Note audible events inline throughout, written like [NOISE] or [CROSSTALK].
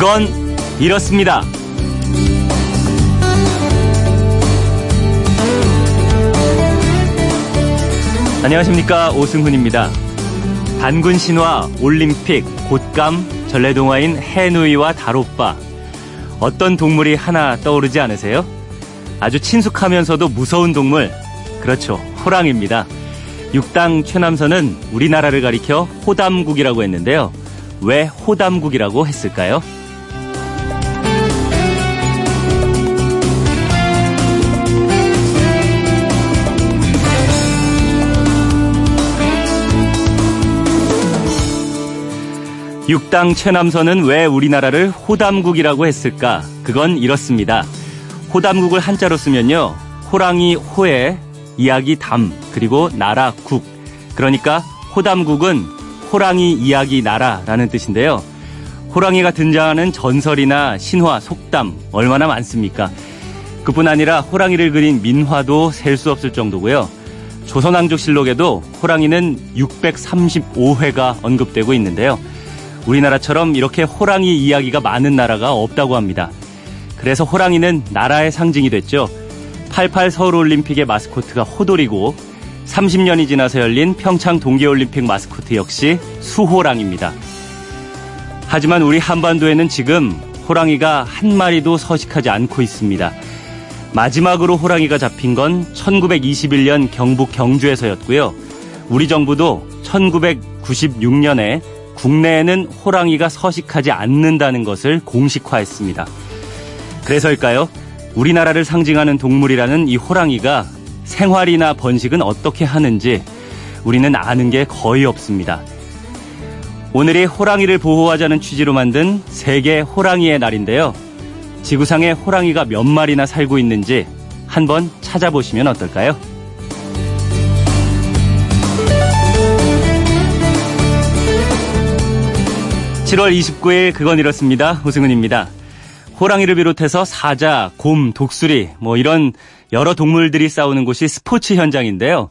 그건 이렇습니다. 안녕하십니까 오승훈입니다. 단군 신화, 올림픽, 곶감, 전래동화인 해누이와 다롯바 어떤 동물이 하나 떠오르지 않으세요? 아주 친숙하면서도 무서운 동물 그렇죠 호랑입니다. 육당 최남선은 우리나라를 가리켜 호담국이라고 했는데요. 왜 호담국이라고 했을까요? 육당 최남선은 왜 우리나라를 호담국이라고 했을까? 그건 이렇습니다. 호담국을 한자로 쓰면요. 호랑이 호에 이야기 담 그리고 나라 국 그러니까 호담국은 호랑이 이야기 나라라는 뜻인데요. 호랑이가 등장하는 전설이나 신화, 속담 얼마나 많습니까? 그뿐 아니라 호랑이를 그린 민화도 셀 수 없을 정도고요. 조선왕족실록에도 호랑이는 635회가 언급되고 있는데요. 우리나라처럼 이렇게 호랑이 이야기가 많은 나라가 없다고 합니다. 그래서 호랑이는 나라의 상징이 됐죠. 88 서울올림픽의 마스코트가 호돌이고 30년이 지나서 열린 평창 동계올림픽 마스코트 역시 수호랑입니다. 하지만 우리 한반도에는 지금 호랑이가 한 마리도 서식하지 않고 있습니다. 마지막으로 호랑이가 잡힌 건 1921년 경북 경주에서였고요. 우리 정부도 1996년에 국내에는 호랑이가 서식하지 않는다는 것을 공식화했습니다. 그래서일까요? 우리나라를 상징하는 동물이라는 이 호랑이가 생활이나 번식은 어떻게 하는지 우리는 아는 게 거의 없습니다. 오늘이 호랑이를 보호하자는 취지로 만든 세계 호랑이의 날인데요. 지구상에 호랑이가 몇 마리나 살고 있는지 한번 찾아보시면 어떨까요? 7월 29일 그건 이렇습니다. 오승훈입니다. 호랑이를 비롯해서 사자, 곰, 독수리 뭐 이런 여러 동물들이 싸우는 곳이 스포츠 현장인데요.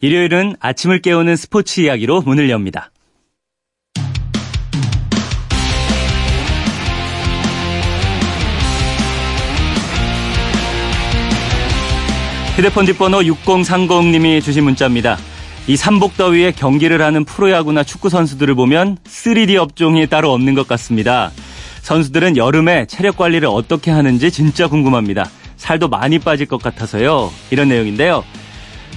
일요일은 아침을 깨우는 스포츠 이야기로 문을 엽니다. 휴대폰 뒷번호 6030님이 주신 문자입니다. 이 삼복더위에 경기를 하는 프로야구나 축구 선수들을 보면 3D 업종이 따로 없는 것 같습니다. 선수들은 여름에 체력 관리를 어떻게 하는지 진짜 궁금합니다. 살도 많이 빠질 것 같아서요. 이런 내용인데요.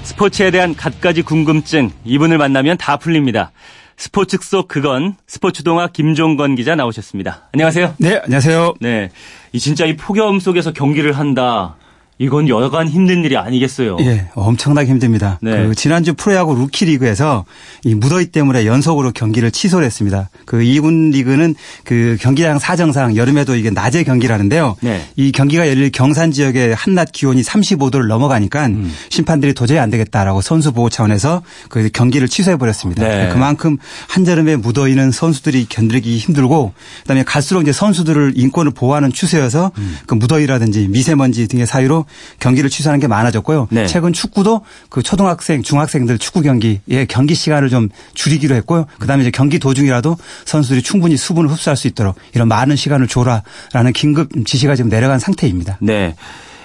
스포츠에 대한 갖가지 궁금증 이분을 만나면 다 풀립니다. 스포츠 속 그건 스포츠 동화 김종건 기자 나오셨습니다. 안녕하세요. 네, 안녕하세요. 네. 이 진짜 이 폭염 속에서 경기를 한다. 이건 여간 힘든 일이 아니겠어요. 예, 엄청나게 힘듭니다. 네. 그 지난주 프로야구 루키 리그에서 이 무더위 때문에 연속으로 경기를 취소를 했습니다. 그 2군 리그는 그 경기장 사정상 여름에도 이게 낮에 경기를 하는데요. 네. 이 경기가 열릴 경산 지역의 한낮 기온이 35도를 넘어가니까 음. 심판들이 도저히 안 되겠다라고 선수 보호 차원에서 그 경기를 취소해 버렸습니다. 네. 그만큼 한여름에 무더위는 선수들이 견디기 힘들고 그다음에 갈수록 이제 선수들을 인권을 보호하는 추세여서 음. 그 무더위라든지 미세먼지 등의 사유로 경기를 취소하는 게 많아졌고요. 네. 최근 축구도 그 초등학생, 중학생들 축구 경기의 경기 시간을 좀 줄이기로 했고요. 그다음에 이제 경기 도중이라도 선수들이 충분히 수분을 흡수할 수 있도록 이런 많은 시간을 줘라라는 긴급 지시가 지금 내려간 상태입니다. 네.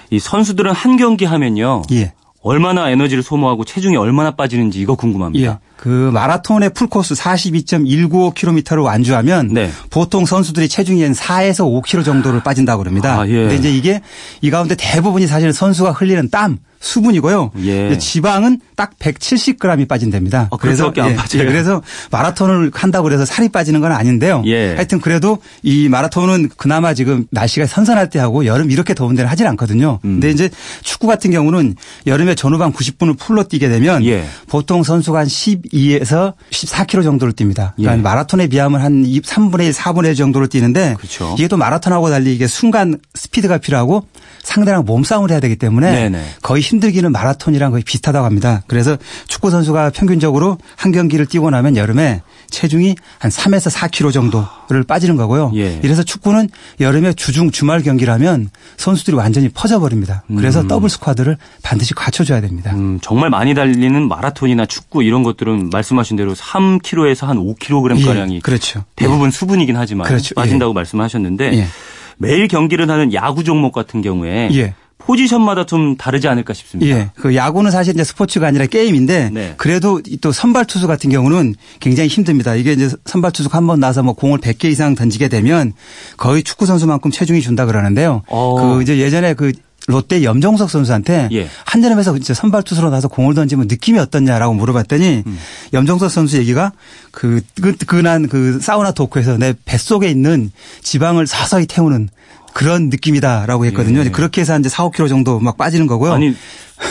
이 선수들은 한 경기 하면요. 예. 얼마나 에너지를 소모하고 체중이 얼마나 빠지는지 이거 궁금합니다. 예. 그 마라톤의 풀코스 42.195km로 완주하면 네. 보통 선수들이 체중이 한 4에서 5kg 정도를 빠진다고 그럽니다. 아, 예. 근데 이제 이게 이 가운데 대부분이 사실 선수가 흘리는 땀 수분이고요. 예. 지방은 딱 170g이 빠진답니다. 아, 그래서 예, 예, 그래서 마라톤을 한다고 해서 살이 빠지는 건 아닌데요. 예. 하여튼 그래도 이 마라톤은 그나마 지금 날씨가 선선할 때 하고 여름 이렇게 더운 데는 하질 않거든요. 음. 근데 이제 축구 같은 경우는 여름에 전후반 90분을 풀로 뛰게 되면 예. 보통 선수가 한 12에서 14km 정도를 뜁니다. 그러니까 예. 마라톤에 비하면 한 3분의 1, 4분의 1 정도를 뛰는데 그렇죠. 이게 또 마라톤하고 달리 이게 순간 스피드가 필요하고 상대랑 몸싸움을 해야 되기 때문에 네네. 거의 힘들기는 마라톤이랑 거의 비슷하다고 합니다. 그래서 축구 선수가 평균적으로 한 경기를 뛰고 나면 여름에 체중이 한 3에서 4kg 정도로 를 빠지는 거고요. 예. 이래서 축구는 여름에 주중 주말 경기라면 선수들이 완전히 퍼져버립니다. 그래서 음. 더블 스쿼드를 반드시 갖춰줘야 됩니다. 음, 정말 많이 달리는 마라톤이나 축구 이런 것들은 말씀하신 대로 3kg에서 한 5kg 가량이 예. 그렇죠. 대부분 예. 수분이긴 하지만 그렇죠. 빠진다고 예. 말씀하셨는데 예. 매일 경기를 하는 야구 종목 같은 경우에 예. 포지션마다 좀 다르지 않을까 싶습니다. 예. 그 야구는 사실 이제 스포츠가 아니라 게임인데 네. 그래도 또 선발 투수 같은 경우는 굉장히 힘듭니다. 이게 이제 선발 투수가 한 번 나서 뭐 공을 100개 이상 던지게 되면 거의 축구 선수만큼 체중이 준다 그러는데요. 어. 그 이제 예전에 그 롯데 염정석 선수한테 예. 한전에서 이제 선발 투수로 나서 공을 던지면 느낌이 어떻냐라고 물어봤더니 음. 염정석 선수 얘기가 그, 그 그난 그 사우나 토크에서 내 뱃속에 있는 지방을 서서히 태우는 그런 느낌이다라고 했거든요. 예. 그렇게 해서 이제 4, 5kg 정도 막 빠지는 거고요. 아니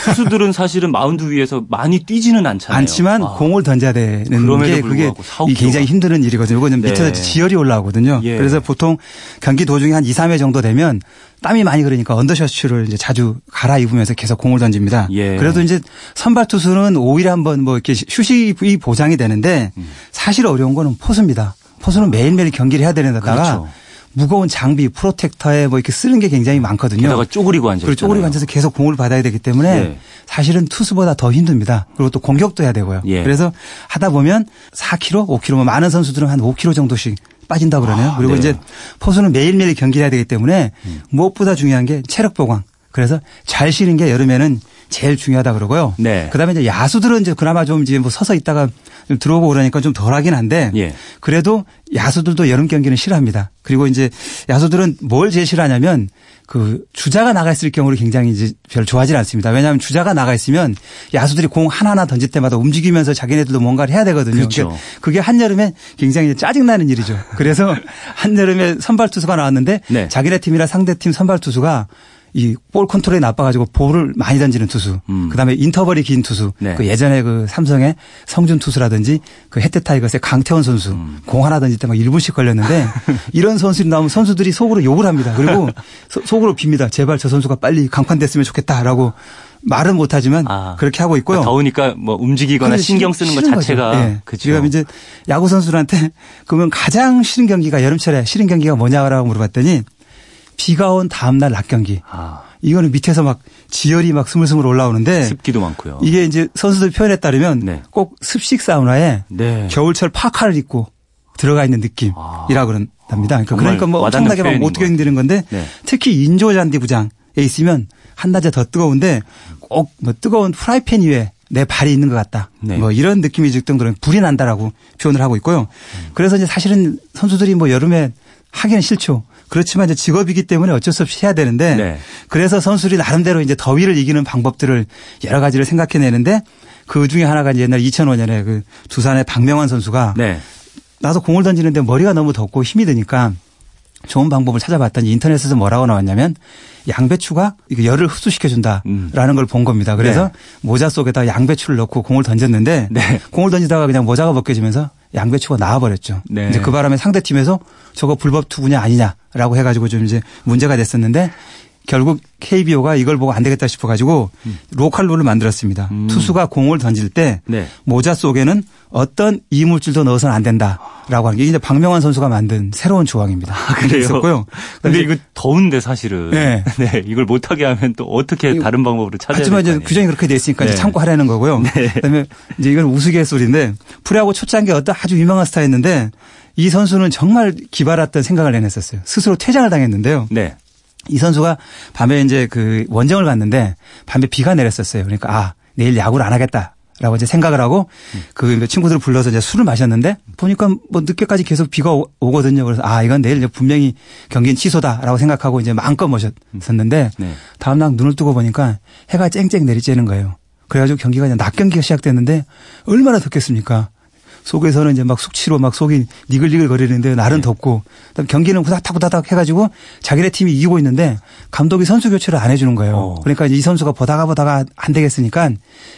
투수들은 사실은 마운드 위에서 많이 뛰지는 않잖아요. 않지만 아. 공을 던져야 되는 게 그게 굉장히 힘든 일이거든요. 이거는 네. 밑에서 지열이 올라오거든요. 예. 그래서 보통 경기 도중에 한 2, 3회 정도 되면 땀이 많이 그러니까 언더셔츠를 이제 자주 갈아입으면서 계속 공을 던집니다. 예. 그래도 이제 선발 투수는 5일에 한 번 뭐 이렇게 휴식이 보장이 되는데 음. 사실 어려운 거는 포수입니다. 포수는 매일매일 경기를 해야 되는 데다가 그렇죠. 무거운 장비, 프로텍터에 뭐 이렇게 쓰는 게 굉장히 많거든요. 게다가 쪼그리고 앉아 그리고 쪼그리고 앉아서 계속 공을 받아야 되기 때문에 예. 사실은 투수보다 더 힘듭니다. 그리고 또 공격도 해야 되고요. 예. 그래서 하다 보면 4kg, 5kg, 뭐 많은 선수들은 한 5kg 정도씩 빠진다 그러네요. 아, 그리고 네. 이제 포수는 매일매일 경기를 해야 되기 때문에 음. 무엇보다 중요한 게 체력 보강. 그래서 잘 쉬는 게 여름에는 제일 중요하다 그러고요. 네. 그다음에 이제 야수들은 이제 그나마 좀 이제 뭐 서서 있다가 좀 들어오고 그러니까 좀 덜하긴 한데 예. 그래도 야수들도 여름 경기는 싫어합니다. 그리고 이제 야수들은 뭘 제일 싫어하냐면 그 주자가 나가 있을 경우를 굉장히 이제 별 좋아하지 않습니다. 왜냐하면 주자가 나가 있으면 야수들이 공 하나하나 던질 때마다 움직이면서 자기네들도 뭔가를 해야 되거든요. 그렇죠. 그러니까 그게 한여름에 굉장히 짜증나는 일이죠. 그래서 [LAUGHS] 한여름에 선발 투수가 나왔는데 네. 자기네 팀이나 상대 팀 선발 투수가 이 볼 컨트롤이 나빠가지고 볼을 많이 던지는 투수, 음. 그다음에 인터벌이 긴 투수, 네. 그 예전에 그 삼성의 성준 투수라든지 그 해태 타이거스의 강태원 선수 음. 공 하나 던질 때막 1분씩 걸렸는데 [LAUGHS] 이런 선수들이 나오면 선수들이 속으로 욕을 합니다. 그리고 속으로 빕니다. 제발 저 선수가 빨리 강판됐으면 좋겠다라고 말은 못하지만 아, 그렇게 하고 있고요. 아, 더우니까 뭐 움직이거나 신경 쓰는 것 자체가 네. 그렇죠. 지금 이제 야구 선수들한테 [LAUGHS] 그러면 가장 싫은 경기가 여름철에 싫은 경기가 뭐냐라고 물어봤더니 비가 온 다음날 낮 경기. 아. 이거는 밑에서 막 지열이 막 스물스물 올라오는데 습기도 많고요. 이게 이제 선수들 표현에 따르면 네. 꼭 습식 사우나에 네. 겨울철 파카를 입고 들어가 있는 느낌이라 아. 그런답니다. 그러니까, 그러니까 뭐 엄청나게 막 못 견디는 건데 네. 특히 인조 잔디 부장에 있으면 한낮에 더 뜨거운데 꼭 뭐 뜨거운 프라이팬 위에 내 발이 있는 것 같다. 네. 뭐 이런 느낌이 들 정도로 불이 난다라고 표현을 하고 있고요. 음. 그래서 이제 사실은 선수들이 뭐 여름에 하기는 싫죠. 그렇지만 이제 직업이기 때문에 어쩔 수 없이 해야 되는데 네. 그래서 선수들이 나름대로 이제 더위를 이기는 방법들을 여러 가지를 생각해내는데 그 중에 하나가 이제 옛날 2005년에 그 두산의 박명환 선수가 네. 나서 공을 던지는데 머리가 너무 덥고 힘이 드니까 좋은 방법을 찾아봤더니 인터넷에서 뭐라고 나왔냐면 양배추가 열을 흡수시켜준다라는 음. 걸본 겁니다. 그래서 네. 모자 속에다 양배추를 넣고 공을 던졌는데 네. 공을 던지다가 그냥 모자가 벗겨지면서 양배추가 나와버렸죠. 네. 이제 그 바람에 상대 팀에서 저거 불법 투구냐 아니냐라고 해가지고 좀 이제 문제가 됐었는데 결국 KBO가 이걸 보고 안 되겠다 싶어 가지고 음. 로컬 룰을 만들었습니다. 음. 투수가 공을 던질 때 네. 모자 속에는 어떤 이물질도 넣어서는 안 된다라고 하는 게 이제 박명환 선수가 만든 새로운 조항입니다. 아, 그래요? 있었고요. 근데 이거 더운데 사실은 네. [LAUGHS] 네. 이걸 못 하게 하면 또 어떻게 다른 방법으로 찾아야 하지만 이제 규정이 그렇게 돼 있으니까 네. 참고 하라는 거고요. 네. 그다음에 이제 이건 우스갯소리인데 프리하고 초창기 어떤 아주 유명한 스타였는데 이 선수는 정말 기발했던 생각을 내냈었어요. 스스로 퇴장을 당했는데요. 네. 이 선수가 밤에 이제 그 원정을 갔는데 밤에 비가 내렸었어요. 그러니까 아 내일 야구를 안 하겠다. 라고 이제 생각을 하고 그 친구들을 불러서 이제 술을 마셨는데 보니까 뭐 늦게까지 계속 비가 오거든요. 그래서 아 이건 내일 분명히 경기는 취소다라고 생각하고 이제 마음껏 모셨었는데 네. 다음 날 눈을 뜨고 보니까 해가 쨍쨍 내리쬐는 거예요. 그래가지고 경기가 이제 낮 경기가 시작됐는데 얼마나 덥겠습니까? 속에서는 이제 막 숙취로 막 속이 니글니글 거리는데 날은 네. 덥고 그다음 경기는 후다닥후다닥 해가지고 자기네 팀이 이기고 있는데 감독이 선수 교체를 안 해주는 거예요. 어. 그러니까 이 선수가 보다가 보다가 안 되겠으니까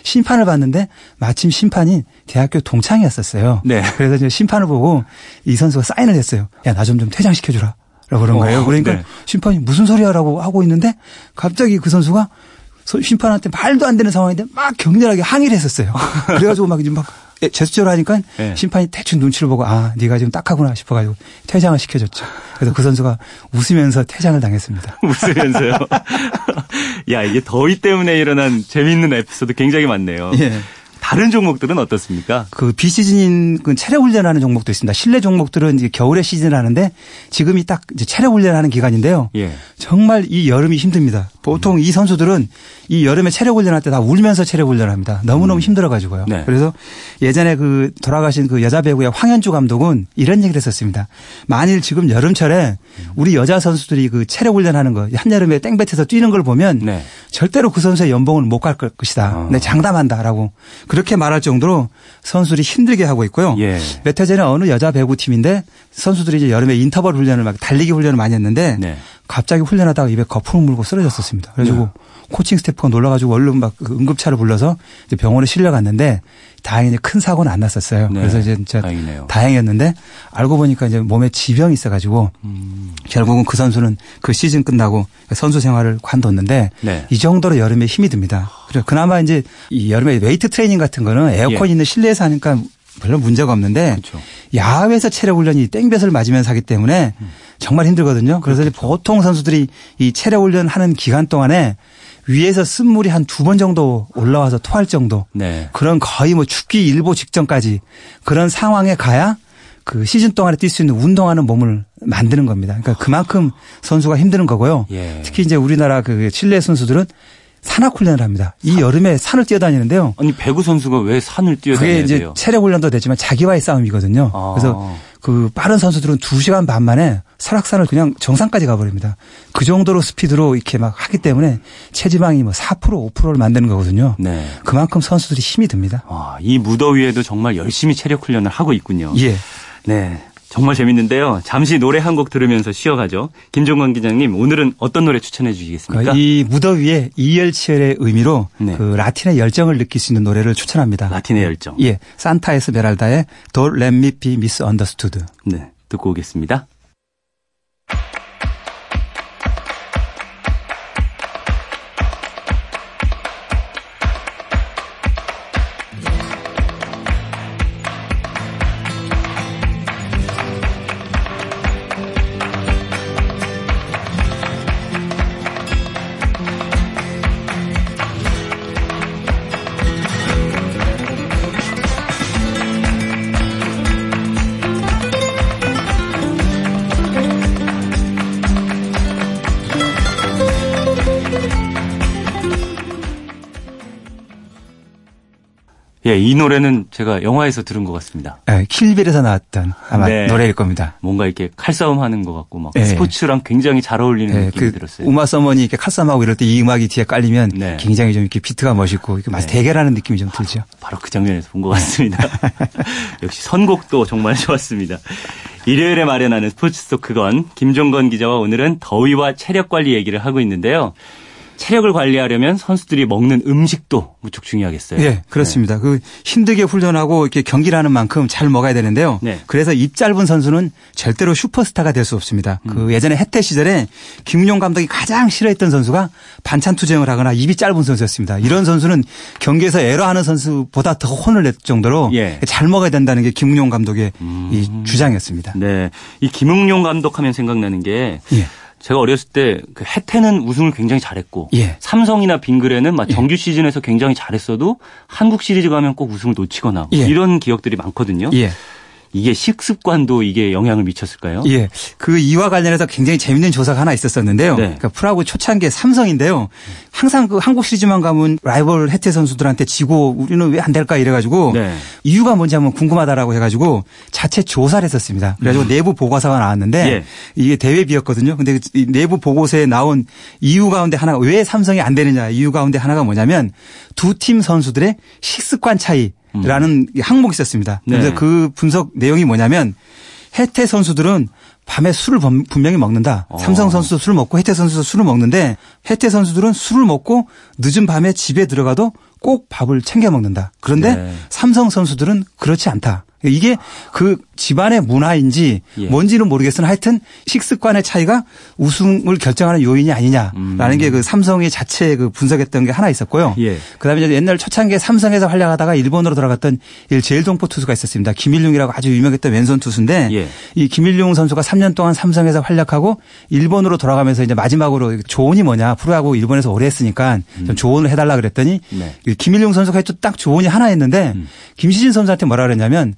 심판을 봤는데 마침 심판이 대학교 동창이었었어요. 네. 그래서 이제 심판을 보고 이 선수가 사인을 했어요. 야 나 좀 좀 퇴장시켜주라. 라고 그런 거예요. 어, 그러니까 네. 심판이 무슨 소리야라고 하고 있는데 갑자기 그 선수가 심판한테 말도 안 되는 상황인데 막 격렬하게 항의를 했었어요. [LAUGHS] 그래가지고 막 이제 막 제스처를 하니까 네. 심판이 대충 눈치를 보고 아 네가 지금 딱하구나 싶어가지고 퇴장을 시켜줬죠. 그래서 그 선수가 웃으면서 퇴장을 당했습니다. [LAUGHS] 웃으면서요? [LAUGHS] 야 이게 더위 때문에 일어난 재미있는 에피소드 굉장히 많네요. 예. 다른 종목들은 어떻습니까? 그 비시즌인 그 체력 훈련하는 종목도 있습니다. 실내 종목들은 이제 겨울에 시즌을 하는데 지금이 딱 이제 체력 훈련하는 기간인데요. 예. 정말 이 여름이 힘듭니다. 보통 음. 이 선수들은 이 여름에 체력 훈련할 때 다 울면서 체력 훈련합니다. 너무너무 음. 힘들어 가지고요. 네. 그래서 예전에 그 돌아가신 그 여자 배구의 황현주 감독은 이런 얘기를 했었습니다. 만일 지금 여름철에 우리 여자 선수들이 그 체력 훈련하는 거 한여름에 땡볕에서 뛰는 걸 보면 네. 절대로 그 선수의 연봉을 못갈 것이다. 어. 네, 장담한다라고 그렇게 말할 정도로 선수들이 힘들게 하고 있고요. 예. 몇해 전에 어느 여자 배구 팀인데 선수들이 이제 여름에 인터벌 훈련을 막 달리기 훈련을 많이 했는데 네. 갑자기 훈련하다가 입에 거품을 물고 쓰러졌었습니다. 그래가지고 네. 코칭 스태프가 놀라가지고 얼른 막그 응급차를 불러서 이제 병원에 실려갔는데 다행히 큰 사고는 안 났었어요. 네. 그래서 이제 진짜 다행이네요. 다행이었는데 알고 보니까 이제 몸에 지병이 있어가지고 음. 결국은 그 선수는 그 시즌 끝나고 선수 생활을 관뒀는데 네. 이 정도로 여름에 힘이 듭니다. 그래서 그나마 이제 이 여름에 웨이트 트레이닝 같은 거는 에어컨 예. 있는 실내에서 하니까 별로 문제가 없는데 그렇죠. 야외에서 체력 훈련이 땡볕을 맞으면서 하기 때문에 음. 정말 힘들거든요. 그래서 그렇죠. 보통 선수들이 이 체력 훈련 하는 기간 동안에 위에서 쓴물이 한 두 번 정도 올라와서 토할 정도 네. 그런 거의 뭐 춥기 일보 직전까지 그런 상황에 가야 그 시즌 동안에 뛸 수 있는 운동하는 몸을 만드는 겁니다. 그러니까 그만큼 선수가 힘드는 거고요. 예. 특히 이제 우리나라 그 실내 선수들은 산악 훈련을 합니다. 이 여름에 산을 뛰어다니는데요. 아니 배구 선수가 왜 산을 뛰어다녀야 그게 이제 체력 훈련도 되지만 자기와의 싸움이거든요. 아. 그래서 그 빠른 선수들은 2시간 반 만에 설악산을 그냥 정상까지 가버립니다. 그 정도로 스피드로 이렇게 막 하기 때문에 체지방이 뭐 4% 5%를 만드는 거거든요. 네. 그만큼 선수들이 힘이 듭니다. 아, 이 무더위에도 정말 열심히 체력 훈련을 하고 있군요. 예. 네. 정말 재밌는데요. 잠시 노래 한 곡 들으면서 쉬어가죠. 김종관 기자님, 오늘은 어떤 노래 추천해 주시겠습니까? 이 무더위에 이열치열의 의미로 네. 그 라틴의 열정을 느낄 수 있는 노래를 추천합니다. 라틴의 열정. 예. 산타에스 베랄다의 Don't Let Me Be Misunderstood. 네. 듣고 오겠습니다. 예, 이 노래는 제가 영화에서 들은 것 같습니다. 네, 킬빌에서 나왔던 아마 네. 노래일 겁니다. 뭔가 이렇게 칼싸움 하는 것 같고 막 네. 스포츠랑 굉장히 잘 어울리는 네, 느낌이 그 들었어요. 우마 서머니 이렇게 칼싸움하고 이럴 때 이 음악이 뒤에 깔리면 네. 굉장히 좀 이렇게 비트가 멋있고 이렇게 마치 네. 대결하는 느낌이 좀 들죠. 바로 그 장면에서 본 것 같습니다. [LAUGHS] 역시 선곡도 정말 좋았습니다. 일요일에 마련하는 스포츠 토크건 김종건 기자와 오늘은 더위와 체력 관리 얘기를 하고 있는데요. 체력을 관리하려면 선수들이 먹는 음식도 무척 중요하겠어요. 네, 그렇습니다. 네. 그 힘들게 훈련하고 이렇게 경기를 하는 만큼 잘 먹어야 되는데요. 네. 그래서 입 짧은 선수는 절대로 슈퍼스타가 될 수 없습니다. 그 음. 그 예전에 해태 시절에 김용 감독이 가장 싫어했던 선수가 반찬 투쟁을 하거나 입이 짧은 선수였습니다. 이런 선수는 경기에서 에러하는 선수보다 더 혼을 낼 정도로 예. 잘 먹어야 된다는 게 김용 감독의 음. 이 주장이었습니다. 네, 이 김웅용 감독 하면 생각나는 게. 예. 제가 어렸을 때 그 해태는 우승을 굉장히 잘했고 예. 삼성이나 빙그레는 막 예. 정규 시즌에서 굉장히 잘했어도 한국 시리즈 가면 꼭 우승을 놓치거나 예. 이런 기억들이 많거든요. 예. 이게 식습관도 이게 영향을 미쳤을까요? 예. 그 이와 관련해서 굉장히 재밌는 조사가 하나 있었었는데요. 네. 그러니까 프라고 초창기에 삼성인데요. 항상 그 한국 시리즈만 가면 라이벌 해태 선수들한테 지고 우리는 왜 안 될까 이래가지고 네. 이유가 뭔지 한번 궁금하다라고 해가지고 자체 조사를 했었습니다. 그래가지고 음. 내부 보고서가 나왔는데 예. 이게 대회비였거든요. 근데 이 내부 보고서에 나온 이유 가운데 하나가 왜 삼성이 안 되느냐 이유 가운데 하나가 뭐냐면 두 팀 선수들의 식습관 차이 라는 음. 항목이 있었습니다. 그런데 네. 그 분석 내용이 뭐냐면 해태 선수들은 밤에 술을 분명히 먹는다. 어. 삼성 선수도 술을 먹고 해태 선수도 술을 먹는데 해태 선수들은 술을 먹고 늦은 밤에 집에 들어가도 꼭 밥을 챙겨 먹는다. 그런데 네. 삼성 선수들은 그렇지 않다. 이게 그 집안의 문화인지 예. 뭔지는 모르겠으나 하여튼 식습관의 차이가 우승을 결정하는 요인이 아니냐라는 음. 게그 삼성의 자체 그 분석했던 게 하나 있었고요. 예. 그다음에 이제 옛날 초창기에 삼성에서 활약하다가 일본으로 돌아갔던 제일동포 투수가 있었습니다. 김일룡이라고 아주 유명했던 왼손 투수인데 예. 이 김일룡 선수가 3년 동안 삼성에서 활약하고 일본으로 돌아가면서 이제 마지막으로 조언이 뭐냐 프로하고 일본에서 오래 했으니까 음. 좀 조언을 해달라 그랬더니 네. 김일룡 선수가 또 딱 조언이 하나 했는데 음. 김시진 선수한테 뭐라 그랬냐면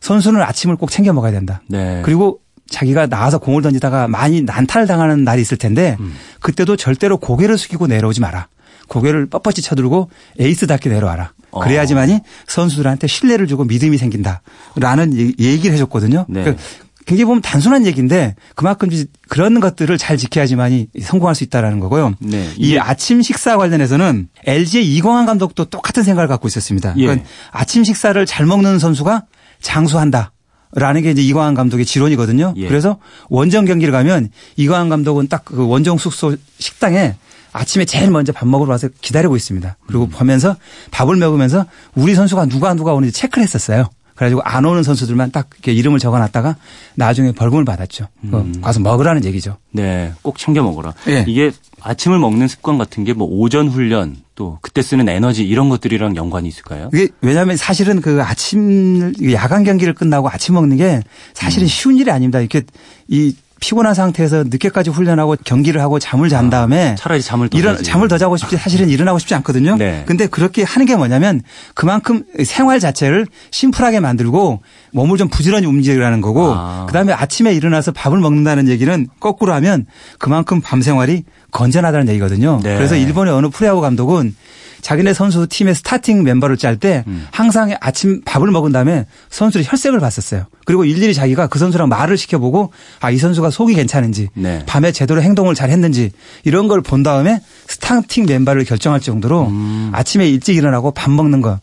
선수는 아침을 꼭 챙겨 먹어야 된다. 네. 그리고 자기가 나와서 공을 던지다가 많이 난타를 당하는 날이 있을 텐데 음. 그때도 절대로 고개를 숙이고 내려오지 마라. 고개를 뻣뻣이 쳐들고 에이스답게 내려와라. 어. 그래야지만이 선수들한테 신뢰를 주고 믿음이 생긴다라는 얘기를 해줬거든요. 네. 그러니까 굉장히 보면 단순한 얘기인데 그만큼 그런 것들을 잘 지켜야지만이 성공할 수 있다라는 거고요. 네. 이 아침 식사 관련해서는 LG의 이광환 감독도 똑같은 생각을 갖고 있었습니다. 예. 그러니까 아침 식사를 잘 먹는 선수가 장수한다. 라는 게 이제 이광환 감독의 지론이거든요. 예. 그래서 원정 경기를 가면 이광환 감독은 딱 그 원정 숙소 식당에 아침에 제일 먼저 밥 먹으러 와서 기다리고 있습니다. 그리고 음. 보면서 밥을 먹으면서 우리 선수가 누가 누가 오는지 체크를 했었어요. 그래가지고 안 오는 선수들만 딱 이렇게 이름을 적어놨다가 나중에 벌금을 받았죠. 음. 가서 먹으라는 얘기죠. 네, 꼭 챙겨 먹어라. 네. 이게 아침을 먹는 습관 같은 게 뭐 오전 훈련 또 그때 쓰는 에너지 이런 것들이랑 연관이 있을까요? 이게 왜냐하면 사실은 그 아침 야간 경기를 끝나고 아침 먹는 게 사실은 음. 쉬운 일이 아닙니다. 이렇게 이 피곤한 상태에서 늦게까지 훈련하고 경기를 하고 잠을 잔 아, 다음에 아, 차라리 잠을 더 일어, 잠을 더 자고 싶지 사실은 일어나고 싶지 않거든요. 네. 근데 그렇게 하는 게 뭐냐면 그만큼 생활 자체를 심플하게 만들고 몸을 좀 부지런히 움직이라는 거고 아. 그다음에 아침에 일어나서 밥을 먹는다는 얘기는 거꾸로 하면 그만큼 밤 생활이 건전하다는 얘기거든요. 네. 그래서 일본의 어느 프레야구 감독은 자기네 선수 팀의 스타팅 멤버를 짤때 음. 항상 아침 밥을 먹은 다음에 선수의 혈색을 봤었어요. 그리고 일일이 자기가 그 선수랑 말을 시켜보고 아 이 선수가 속이 괜찮은지 네. 밤에 제대로 행동을 잘 했는지 이런 걸 본 다음에 스타팅 멤버를 결정할 정도로 음. 아침에 일찍 일어나고 밥 먹는 거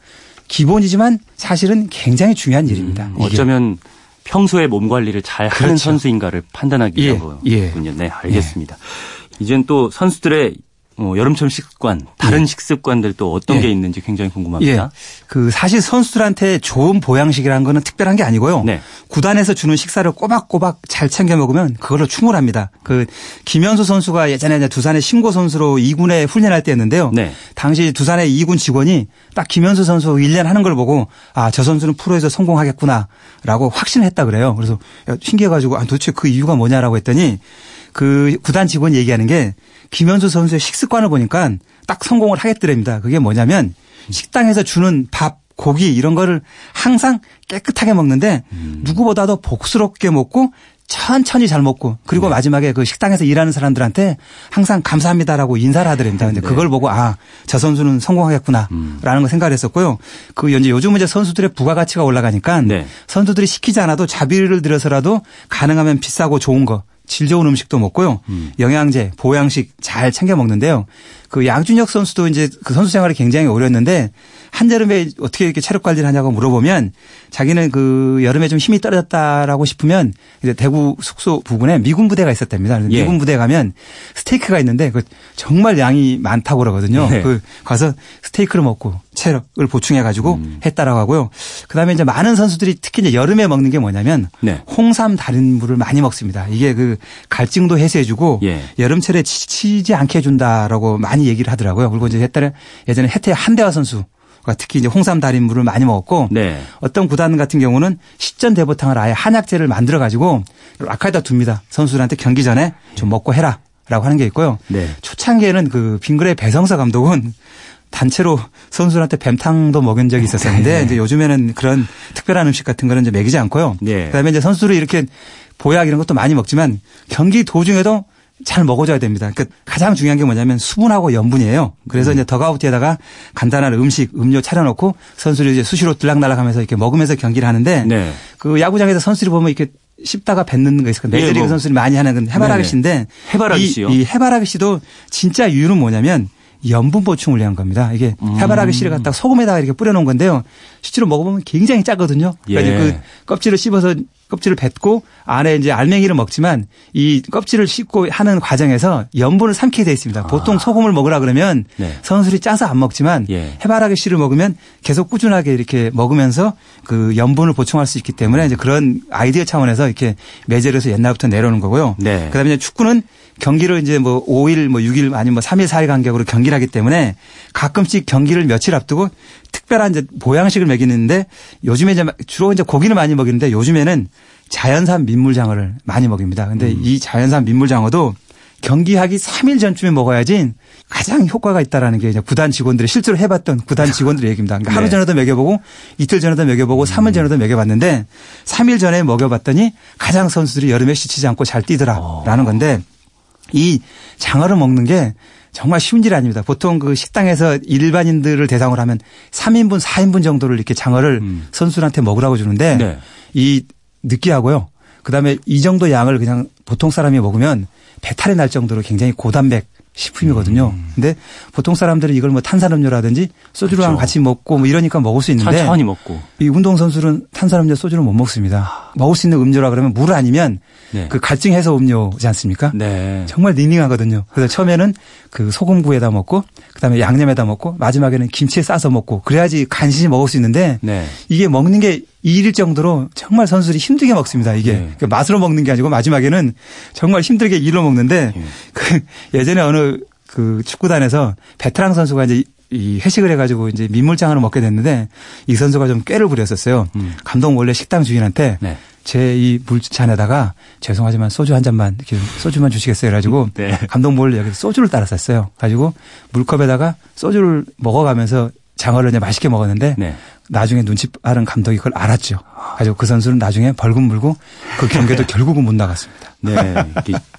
기본이지만 사실은 굉장히 중요한 일입니다. 음. 어쩌면 평소에 몸 관리를 잘 그렇죠. 하는 선수인가를 판단하기 위해서군요. 예. 예. 네, 알겠습니다. 예. 이젠 또 선수들의 어, 여름철 식습관, 다른 예. 식습관들 또 어떤 예. 게 있는지 굉장히 궁금합니다. 예. 그 사실 선수들한테 좋은 보양식이라는 거는 특별한 게 아니고요. 네. 구단에서 주는 식사를 꼬박꼬박 잘 챙겨 먹으면 그걸로 충분합니다. 그 김현수 선수가 예전에 두산의 신고 선수로 2군에 훈련할 때였는데요. 네. 당시 두산의 2군 직원이 딱 김현수 선수 1년 하는 걸 보고 아, 저 선수는 프로에서 성공하겠구나라고 확신했다 그래요. 그래서 신기해 가지고 아, 도대체 그 이유가 뭐냐라고 했더니 그 구단 직원이 얘기하는 게 김현수 선수의 식습관을 보니까 딱 성공을 하겠더랍니다. 그게 뭐냐면 식당에서 주는 밥, 고기 이런 거를 항상 깨끗하게 먹는데 음. 누구보다도 복스럽게 먹고 천천히 잘 먹고 그리고 네. 마지막에 그 식당에서 일하는 사람들한테 항상 감사합니다라고 인사를 하더랍니다. 근데 네. 그걸 보고 아, 저 선수는 성공하겠구나라는 음. 걸 생각을 했었고요. 그 이제 요즘은 이제 선수들의 부가가치가 올라가니까 네. 선수들이 시키지 않아도 자비를 들여서라도 가능하면 비싸고 좋은 거 질 좋은 음식도 먹고요. 음. 영양제, 보양식 잘 챙겨 먹는데요. 그 양준혁 선수도 이제 그 선수 생활이 굉장히 어려웠는데 한여름에 어떻게 이렇게 체력 관리를 하냐고 물어보면 자기는 그 여름에 좀 힘이 떨어졌다라고 싶으면 이제 대구 숙소 부근에 미군 부대가 있었답니다. 예. 미군 부대에 가면 스테이크가 있는데 그 정말 양이 많다고 그러거든요. 네. 그 가서 스테이크를 먹고 체력을 보충해 가지고 음. 했다라고 하고요. 그다음에 이제 많은 선수들이 특히 이제 여름에 먹는 게 뭐냐면 네. 홍삼 달인 물을 많이 먹습니다. 이게 그 갈증도 해소해 주고 예. 여름철에 지치지 않게 해 준다라고 많이 얘기를 하더라고요. 그리고 이제 했더니 예전에 혜태 한대화 선수 가 특히 이제 홍삼 달인물을 많이 먹었고 네. 어떤 구단 같은 경우는 식전 대보탕을 아예 한약재를 만들어 가지고 라카에다 둡니다. 선수들한테 경기 전에 좀 먹고 해라. 라고 하는 게 있고요. 네. 초창기에는 그 빙그레 배성서 감독은 단체로 선수들한테 뱀탕도 먹은 적이 있었었는데 네. 이제 요즘에는 그런 특별한 음식 같은 거는 이제 먹이지 않고요. 네. 그다음에 이제 선수들이 이렇게 보약 이런 것도 많이 먹지만 경기 도중에도 잘 먹어줘야 됩니다. 그러니까 가장 중요한 게 뭐냐면 수분하고 염분이에요. 그래서 음. 이제 더가우트에다가 간단한 음식, 음료 차려놓고 선수들이 이제 수시로 들락날락하면서 이렇게 먹으면서 경기를 하는데 네. 그 야구장에서 선수들이 보면 이렇게 씹다가 뱉는 거 있어요. 메이저리그 네, 뭐. 선수들이 많이 하는 건 해바라기씨인데 해바라기씨요. 이, 이 해바라기 씨도 진짜 이유는 뭐냐면 염분 보충을 위한 겁니다. 이게 음. 해바라기 씨를 갖다가 소금에다가 이렇게 뿌려놓은 건데요. 실제로 먹어보면 굉장히 짜거든요. 그러니까 예. 그 껍질을 씹어서 껍질을 뱉고 안에 이제 알맹이를 먹지만 이 껍질을 씹고 하는 과정에서 염분을 삼키게 돼 있습니다. 아. 보통 소금을 먹으라 그러면 네. 선술이 짜서 안 먹지만 예. 해바라기 씨를 먹으면 계속 꾸준하게 이렇게 먹으면서 그 염분을 보충할 수 있기 때문에 이제 그런 아이디어 차원에서 이렇게 매제로서 옛날부터 내려오는 거고요. 네. 그다음에 이제 축구는 경기를 이제 뭐 5일 뭐 6일 아니면 뭐 3일 4일 간격으로 경기를 하기 때문에 가끔씩 경기를 며칠 앞두고 특별한 이제 보양식을 먹이는데 요즘에 이제 주로 이제 고기를 많이 먹이는데 요즘에는 자연산 민물장어를 많이 먹입니다. 근데 음. 이 자연산 민물장어도 경기하기 3일 전쯤에 먹어야지 가장 효과가 있다라는 게 이제 구단 직원들이 실제로 해봤던 구단 직원들의 얘기입니다. 그러니까 네. 하루 전에도 먹여보고 이틀 전에도 먹여보고 음. 3일 전에도 먹여봤는데 3일 전에 먹여봤더니 가장 선수들이 여름에 지치지 않고 잘 뛰더라라는 어. 건데 이 장어를 먹는 게 정말 쉬운 일 아닙니다. 보통 그 식당에서 일반인들을 대상으로 하면 3인분, 4인분 정도를 이렇게 장어를 음. 선수들한테 먹으라고 주는데 네. 이 느끼하고요. 그다음에 이 정도 양을 그냥 보통 사람이 먹으면 배탈이 날 정도로 굉장히 고단백 식품이거든요. 음. 근데 보통 사람들은 이걸 뭐 탄산음료라든지 소주랑 그렇죠. 같이 먹고 뭐 이러니까 먹을 수 있는데 천천히 먹고 이 운동 선수는 탄산음료 소주를 못 먹습니다. 먹을 수 있는 음료라 그러면 물 아니면 네. 그 갈증 해소 음료지 않습니까? 네. 정말 닝닝하거든요. 그래서 처음에는 그 소금구에다 먹고 그다음에 양념에다 먹고 마지막에는 김치에 싸서 먹고 그래야지 간신히 먹을 수 있는데 네. 이게 먹는 게 일일 정도로 정말 선수들이 힘들게 먹습니다. 이게 네. 그러니까 맛으로 먹는 게 아니고 마지막에는 정말 힘들게 일로 먹는데 네. 그 예전에 어느 그 축구단에서 베테랑 선수가 이제 이 회식을 해가지고 이제 민물장어를 먹게 됐는데 이 선수가 좀 꾀를 부렸었어요. 음. 감독 원래 식당 주인한테 네. 제이 물잔에다가 죄송하지만 소주 한 잔만 이렇게 소주만 주시겠어요. 그래가지고 네. 감독 몰래 여기 소주를 따라 쌌어요. 가지고 물컵에다가 소주를 먹어가면서 장어를 이제 맛있게 먹었는데 네. 나중에 눈치 빠른 감독이 그걸 알았죠. 가지고 그 선수는 나중에 벌금 물고 그 경기도 네. [LAUGHS] 결국은 못 나갔습니다. 네.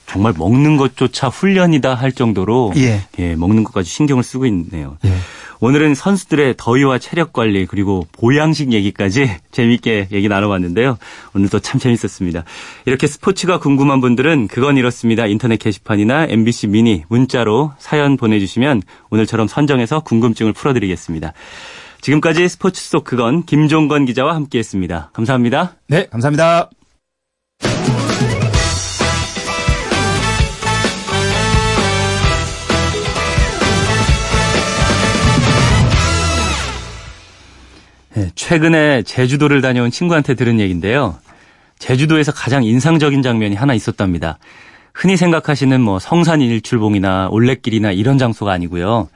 정말 먹는 것조차 훈련이다 할 정도로 예. 예 먹는 것까지 신경을 쓰고 있네요. 예. 오늘은 선수들의 더위와 체력 관리 그리고 보양식 얘기까지 [LAUGHS] 재미있게 얘기 나눠봤는데요. 오늘도 참 재밌었습니다. 이렇게 스포츠가 궁금한 분들은 그건 이렇습니다. 인터넷 게시판이나 MBC 미니 문자로 사연 보내주시면 오늘처럼 선정해서 궁금증을 풀어드리겠습니다. 지금까지 스포츠 속 그건 김종건 기자와 함께했습니다. 감사합니다. 네, 감사합니다. 네, 최근에 제주도를 다녀온 친구한테 들은 얘기인데요. 제주도에서 가장 인상적인 장면이 하나 있었답니다. 흔히 생각하시는 뭐 성산 일출봉이나 올레길이나 이런 장소가 아니고요.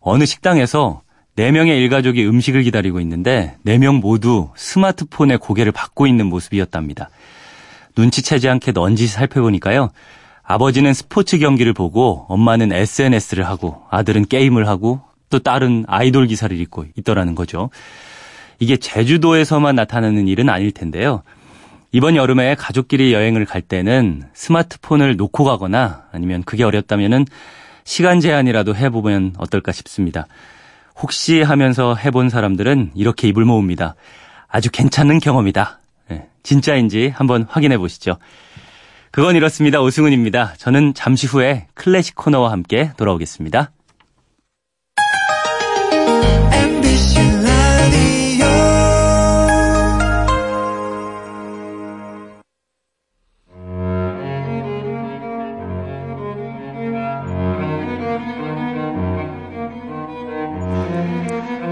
어느 식당에서 4명의 일가족이 음식을 기다리고 있는데 4명 모두 스마트폰에 고개를 받고 있는 모습이었답니다. 눈치채지 않게 넌지 살펴보니까요. 아버지는 스포츠 경기를 보고 엄마는 SNS를 하고 아들은 게임을 하고 또 딸은 아이돌 기사를 읽고 있더라는 거죠. 이게 제주도에서만 나타나는 일은 아닐 텐데요. 이번 여름에 가족끼리 여행을 갈 때는 스마트폰을 놓고 가거나 아니면 그게 어렵다면은 시간 제한이라도 해보면 어떨까 싶습니다. 혹시 하면서 해본 사람들은 이렇게 입을 모읍니다. 아주 괜찮은 경험이다. 네, 진짜인지 한번 확인해 보시죠. 그건 이렇습니다. 오승훈입니다. 저는 잠시 후에 클래식 코너와 함께 돌아오겠습니다.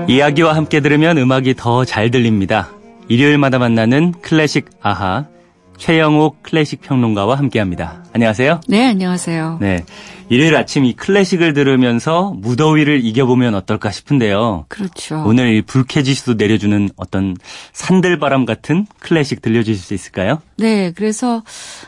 이야기와 함께 들으면 음악이 더 잘 들립니다. 일요일마다 만나는 클래식 아하 최영옥 클래식 평론가와 함께합니다. 안녕하세요. 네, 안녕하세요. 네, 일요일 아침 이 클래식을 들으면서 무더위를 이겨보면 어떨까 싶은데요. 그렇죠. 오늘 불쾌지수도 내려주는 어떤 산들바람 같은 클래식 들려주실 수 있을까요? 네, 그래서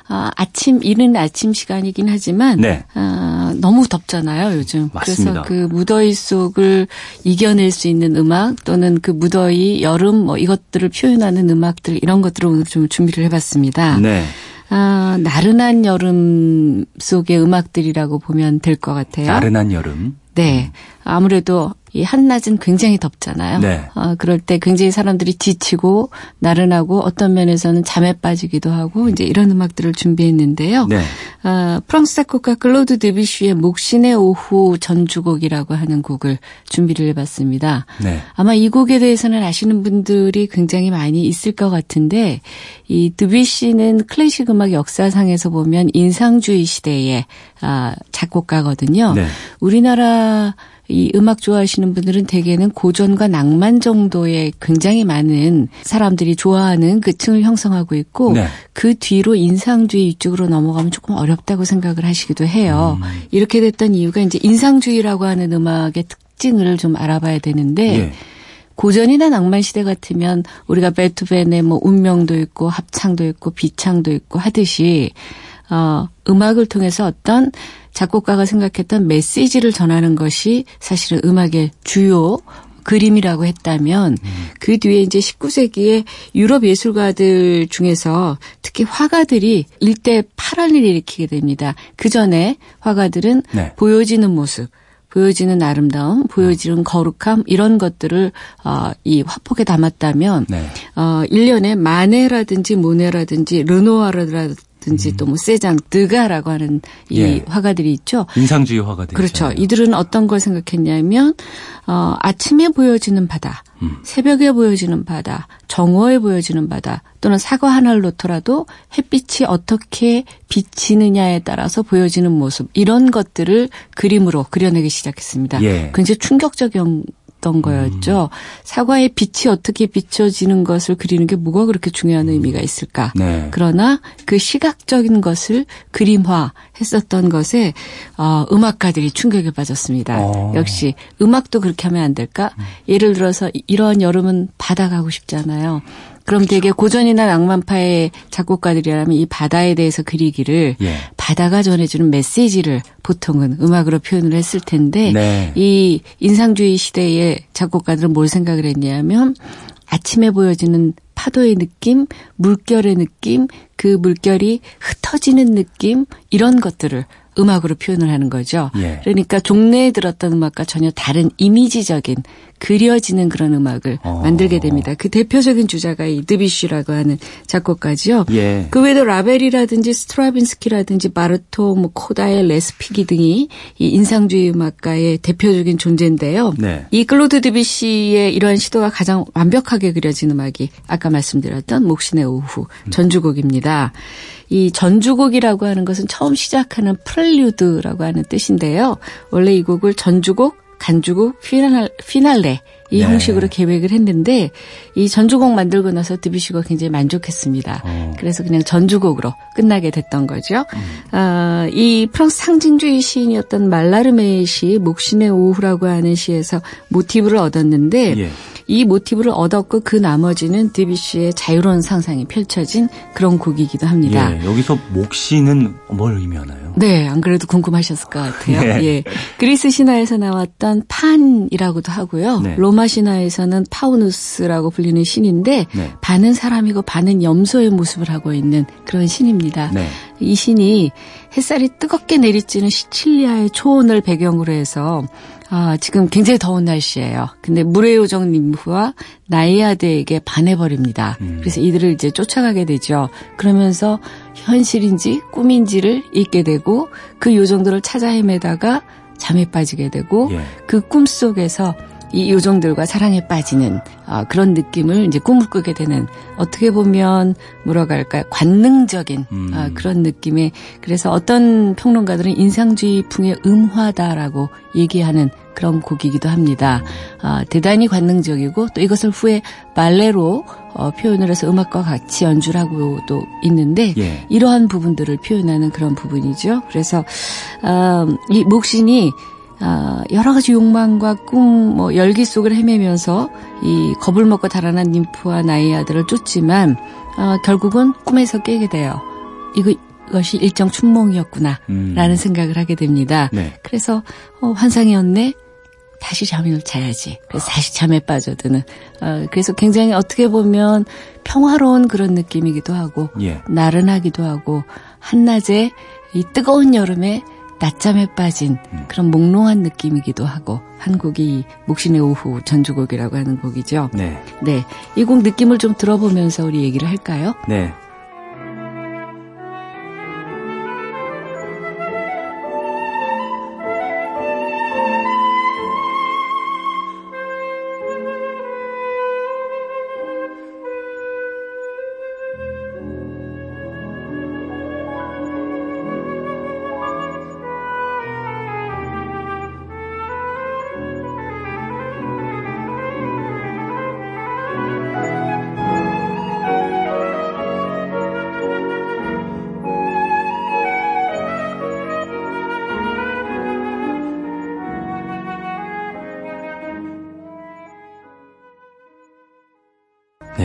아, 아침 이른 아침 시간이긴 하지만 네. 아, 너무 덥잖아요 요즘. 맞습니다. 그래서 그 무더위 속을 이겨낼 수 있는 음악 또는 그 무더위 여름 뭐 이것들을 표현하는 음악들 이런 것들을 오늘 좀 준비를 해봤습니다. 네. 아, 나른한 여름 속의 음악들이라고 보면 될 것 같아요. 나른한 여름. 네. 아무래도 이 한낮은 굉장히 덥잖아요. 네. 어, 그럴 때 굉장히 사람들이 지치고 나른하고 어떤 면에서는 잠에 빠지기도 하고 이제 이런 음악들을 준비했는데요. 네. 어, 프랑스 작곡가 클로드 드비슈의 목신의 오후 전주곡이라고 하는 곡을 준비를 해봤습니다. 네. 아마 이 곡에 대해서는 아시는 분들이 굉장히 많이 있을 것 같은데 이 드비쉬는 클래식 음악 역사상에서 보면 인상주의 시대의 아, 작곡가거든요. 네. 우리나라 이 음악 좋아하시는 분들은 대개는 고전과 낭만 정도의 굉장히 많은 사람들이 좋아하는 그 층을 형성하고 있고 네. 그 뒤로 인상주의 이쪽으로 넘어가면 조금 어렵다고 생각을 하시기도 해요. 음. 이렇게 됐던 이유가 이제 인상주의라고 하는 음악의 특징을 좀 알아봐야 되는데 네. 고전이나 낭만 시대 같으면 우리가 베토벤의 뭐 운명도 있고 합창도 있고 비창도 있고 하듯이 어 음악을 통해서 어떤 작곡가가 생각했던 메시지를 전하는 것이 사실은 음악의 주요 그림이라고 했다면 음. 그 뒤에 이제 19세기에 유럽 예술가들 중에서 특히 화가들이 일대 파란을 일으키게 됩니다. 그 전에 화가들은 네. 보여지는 모습, 보여지는 아름다움, 보여지는 거룩함 이런 것들을 어, 이 화폭에 담았다면 네. 어, 1년에 마네라든지 모네라든지 르노아르라든지 든지 음. 또뭐 세장, 드가라고 하는 이 예. 화가들이 있죠. 인상주의 화가들. 그렇죠. 이들은 어떤 걸 생각했냐면 어 아침에 보여지는 바다, 음. 새벽에 보여지는 바다, 정오에 보여지는 바다 또는 사과 하나를 놓더라도 햇빛이 어떻게 비치느냐에 따라서 보여지는 모습 이런 것들을 그림으로 그려내기 시작했습니다. 예. 굉장히 충격적인 있었던 거였죠. 음. 사과의 빛이 어떻게 비춰지는 것을 그리는 게 뭐가 그렇게 중요한 의미가 있을까. 네. 그러나 그 시각적인 것을 그림화 했었던 것에 어, 음악가들이 충격에 빠졌습니다. 어. 역시 음악도 그렇게 하면 안 될까? 음. 예를 들어서 이런 여름은 바다 가고 싶잖아요. 그럼 그렇죠. 되게 고전이나 낭만파의 작곡가들이라면 이 바다에 대해서 그리기를 예. 바다가 전해주는 메시지를 보통은 음악으로 표현을 했을 텐데 네. 이 인상주의 시대의 작곡가들은 뭘 생각을 했냐면 아침에 보여지는 파도의 느낌, 물결의 느낌, 그 물결이 흩어지는 느낌 이런 것들을 음악으로 표현을 하는 거죠. 예. 그러니까 종래에 들었던 음악과 전혀 다른 이미지적인 그려지는 그런 음악을 어. 만들게 됩니다. 그 대표적인 주자가 이 드뷔시라고 하는 작곡가지요. 예. 그 외에도 라벨이라든지 스트라빈스키라든지 바르톡, 뭐 코다이, 레스피기 등이 이 인상주의 음악가의 대표적인 존재인데요. 네. 이 클로드 드뷔시의 이러한 시도가 가장 완벽하게 그려진 음악이 아까 말씀드렸던 목신의 오후 전주곡입니다. 이 전주곡이라고 하는 것은 처음 시작하는 프렐류드라고 하는 뜻인데요. 원래 이 곡을 전주곡, 간주곡, 피날, 피날레 이 네. 형식으로 계획을 했는데 이 전주곡 만들고 나서 드뷔시가 굉장히 만족했습니다. 어. 그래서 그냥 전주곡으로 끝나게 됐던 거죠. 음. 어, 이 프랑스 상징주의 시인이었던 말라르메의 시 목신의 오후라고 하는 시에서 모티브를 얻었는데 예. 이 모티브를 얻었고 그 나머지는 드뷔시의 자유로운 상상이 펼쳐진 그런 곡이기도 합니다. 예, 여기서 목시는 뭘 의미하나요? 네, 안 그래도 궁금하셨을 것 같아요. [LAUGHS] 네. 예. 그리스 신화에서 나왔던 판이라고도 하고요. 네. 로마 신화에서는 파우누스라고 불리는 신인데 네. 반은 사람이고 반은 염소의 모습을 하고 있는 그런 신입니다. 네. 이 신이 햇살이 뜨겁게 내리쬐는 시칠리아의 초원을 배경으로 해서 아, 지금 굉장히 더운 날씨예요. 근데 물의 요정 님프와 나이아드에게 반해버립니다. 음. 그래서 이들을 이제 쫓아가게 되죠. 그러면서 현실인지 꿈인지를 잊게 되고 그 요정들을 찾아 헤매다가 잠에 빠지게 되고 예. 그 꿈 속에서 이 요정들과 사랑에 빠지는 어, 그런 느낌을 이제 꿈을 꾸게 되는 어떻게 보면 뭐라고 할까요 관능적인 음. 어, 그런 느낌의 그래서 어떤 평론가들은 인상주의풍의 음화다라고 얘기하는 그런 곡이기도 합니다. 어, 대단히 관능적이고 또 이것을 후에 발레로 어, 표현을 해서 음악과 같이 연주를 하고도 있는데 예. 이러한 부분들을 표현하는 그런 부분이죠. 그래서 어, 이 목신이 어, 여러 가지 욕망과 꿈, 뭐 열기 속을 헤매면서 이 겁을 먹고 달아난 님프와 나의 아들을 쫓지만 어, 결국은 꿈에서 깨게 돼요. 이거 이것이 일정 춘몽이었구나라는 음. 생각을 하게 됩니다. 네. 그래서 어, 환상이었네. 다시 잠을 자야지. 그래서 다시 잠에 빠져드는. 어, 그래서 굉장히 어떻게 보면 평화로운 그런 느낌이기도 하고 예. 나른하기도 하고 한낮에 이 뜨거운 여름에 낮잠에 빠진 음. 그런 몽롱한 느낌이기도 하고 한 곡이 목신의 오후 전주곡이라고 하는 곡이죠. 네. 네. 이 곡 느낌을 좀 들어보면서 우리 얘기를 할까요? 네.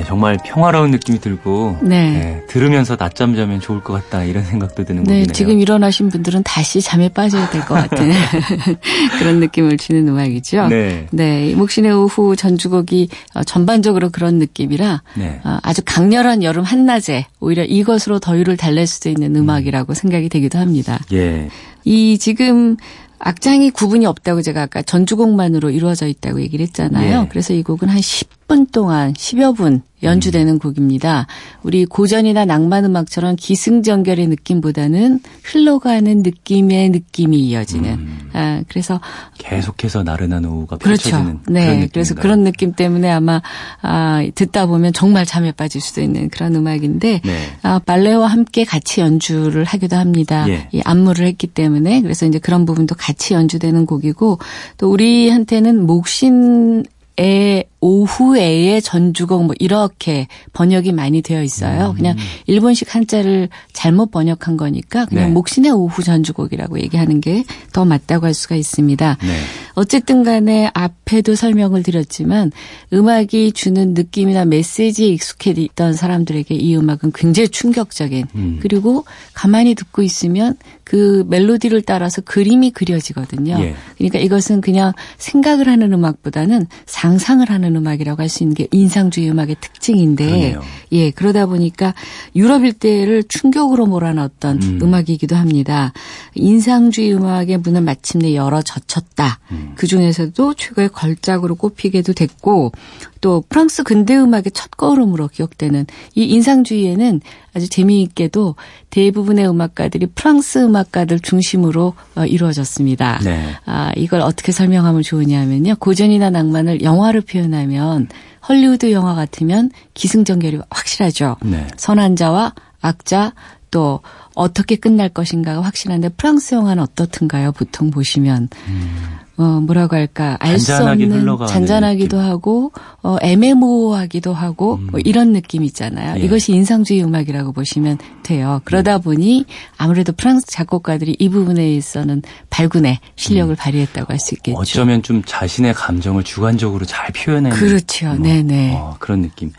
네, 정말 평화로운 느낌이 들고 네. 네, 들으면서 낮잠 자면 좋을 것 같다 이런 생각도 드는 네, 곡이네요. 지금 일어나신 분들은 다시 잠에 빠져야 될 것 같은 [LAUGHS] 그런 느낌을 주는 음악이죠. 네. 네, 목신의 오후 전주곡이 어, 전반적으로 그런 느낌이라 네. 어, 아주 강렬한 여름 한낮에 오히려 이것으로 더위를 달랠 수도 있는 음악이라고 음. 생각이 되기도 합니다. 예. 이 지금 악장이 구분이 없다고 제가 아까 전주곡만으로 이루어져 있다고 얘기를 했잖아요. 예. 그래서 이 곡은 한 10 분 동안 10여 분 연주되는 음. 곡입니다. 우리 고전이나 낭만 음악처럼 기승전결의 느낌보다는 흘러가는 느낌의 느낌이 이어지는. 음. 아, 그래서 계속해서 나른한 오후가 그렇죠. 펼쳐지는 네. 그런 그래서 그런 느낌 때문에 아마 아, 듣다 보면 정말 잠에 빠질 수도 있는 그런 음악인데 네. 아, 발레와 함께 같이 연주를 하기도 합니다. 예. 이 안무를 했기 때문에 그래서 이제 그런 부분도 같이 연주되는 곡이고 또 우리한테는 목신 에 오후에의 전주곡 뭐 이렇게 번역이 많이 되어 있어요. 음. 그냥 일본식 한자를 잘못 번역한 거니까 그냥 네. 목신의 오후 전주곡이라고 얘기하는 게 더 맞다고 할 수가 있습니다. 네. 어쨌든 간에 앞에도 설명을 드렸지만 음악이 주는 느낌이나 메시지에 익숙해 있던 사람들에게 이 음악은 굉장히 충격적인 음. 그리고 가만히 듣고 있으면 그 멜로디를 따라서 그림이 그려지거든요. 예. 그러니까 이것은 그냥 생각을 하는 음악보다는 상상을 하는 음악이라고 할 수 있는 게 인상주의 음악의 특징인데 그러네요. 예 그러다 보니까 유럽 일대를 충격으로 몰아넣었던 음. 악이기도 합니다. 인상주의 음악의 문을 마침내 열어 젖혔다. 음. 그 중에서도 최고의 걸작으로 꼽히게도 됐고 또 프랑스 근대 음악의 첫 걸음으로 기억되는 이 인상주의에는 아주 재미있게도 대부분의 음악가들이 프랑스 음악가들 중심으로 어, 이루어졌습니다. 네. 아, 이걸 어떻게 설명하면 좋으냐면요. 고전이나 낭만을 영화로 표현하면 헐리우드 영화 같으면 기승전결이 확실하죠. 네. 선한자와 악자 또 어떻게 끝날 것인가가 확실한데 프랑스 영화는 어떻든가요? 보통 보시면 음. 어, 뭐라고 할까, 알 수 없는 잔잔하기도 느낌. 하고, 어, 애매모호하기도 하고, 음. 뭐 이런 느낌 있잖아요. 예. 이것이 인상주의 음악이라고 보시면 돼요. 그러다 음. 보니 아무래도 프랑스 작곡가들이 이 부분에 있어서는 발군의 실력을 음. 발휘했다고 할 수 있겠죠. 어쩌면 좀 자신의 감정을 주관적으로 잘 표현하는. 그렇죠. 뭐, 네네. 어, 그런 느낌.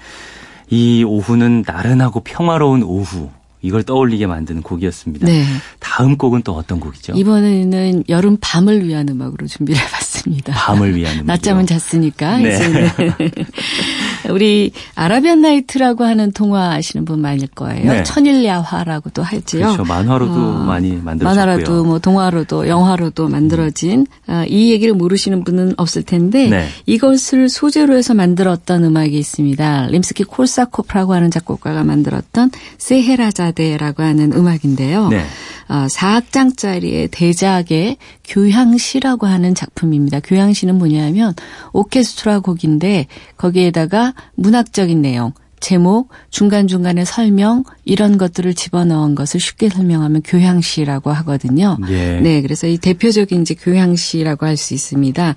이 오후는 나른하고 평화로운 오후. 이걸 떠올리게 만드는 곡이었습니다. 네. 다음 곡은 또 어떤 곡이죠? 이번에는 여름 밤을 위한 음악으로 준비를 해봤습니다. 밤을 위한 음악. 낮잠은 잤으니까 네. 이제는 [LAUGHS] 우리 아라비안 나이트라고 하는 동화 아시는 분 많을 거예요. 네. 천일야화라고도 하지요. 그렇죠. 만화로도 어, 많이 만들어졌고요. 만화로도 뭐 동화로도 영화로도 만들어진 어, 이 얘기를 모르시는 분은 없을 텐데 네. 이것을 소재로 해서 만들었던 음악이 있습니다. 림스키 콜사코프라고 하는 작곡가가 만들었던 세헤라자데라고 하는 음악인데요. 네. 어, 4악장짜리의 대작의 교향시라고 하는 작품입니다. 교향시는 뭐냐면 오케스트라 곡인데 거기에다가 문학적인 내용, 제목, 중간중간에 설명 이런 것들을 집어넣은 것을 쉽게 설명하면 교향시라고 하거든요. 예. 네, 그래서 이 대표적인 이제 교향시라고 할 수 있습니다.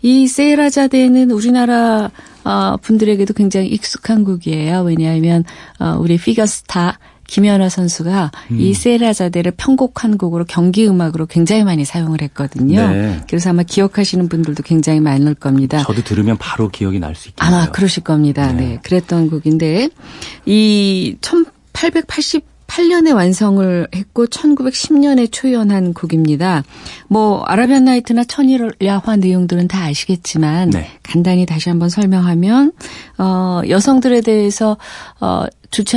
이 세라자데는 우리나라 어, 분들에게도 굉장히 익숙한 곡이에요. 왜냐하면 어, 우리 피겨스타 김연아 선수가 음. 이 세라자데를 편곡한 곡으로 경기 음악으로 굉장히 많이 사용을 했거든요. 네. 그래서 아마 기억하시는 분들도 굉장히 많을 겁니다. 저도 들으면 바로 기억이 날 수 있겠네요. 아마 그러실 겁니다. 네. 네. 그랬던 곡인데 이 1880 8년에 완성을 했고 1910년에 초연한 곡입니다. 뭐 아라비안 나이트나 천일 야화 내용들은 다 아시겠지만 네. 간단히 다시 한번 설명하면 어 여성들에 대해서 어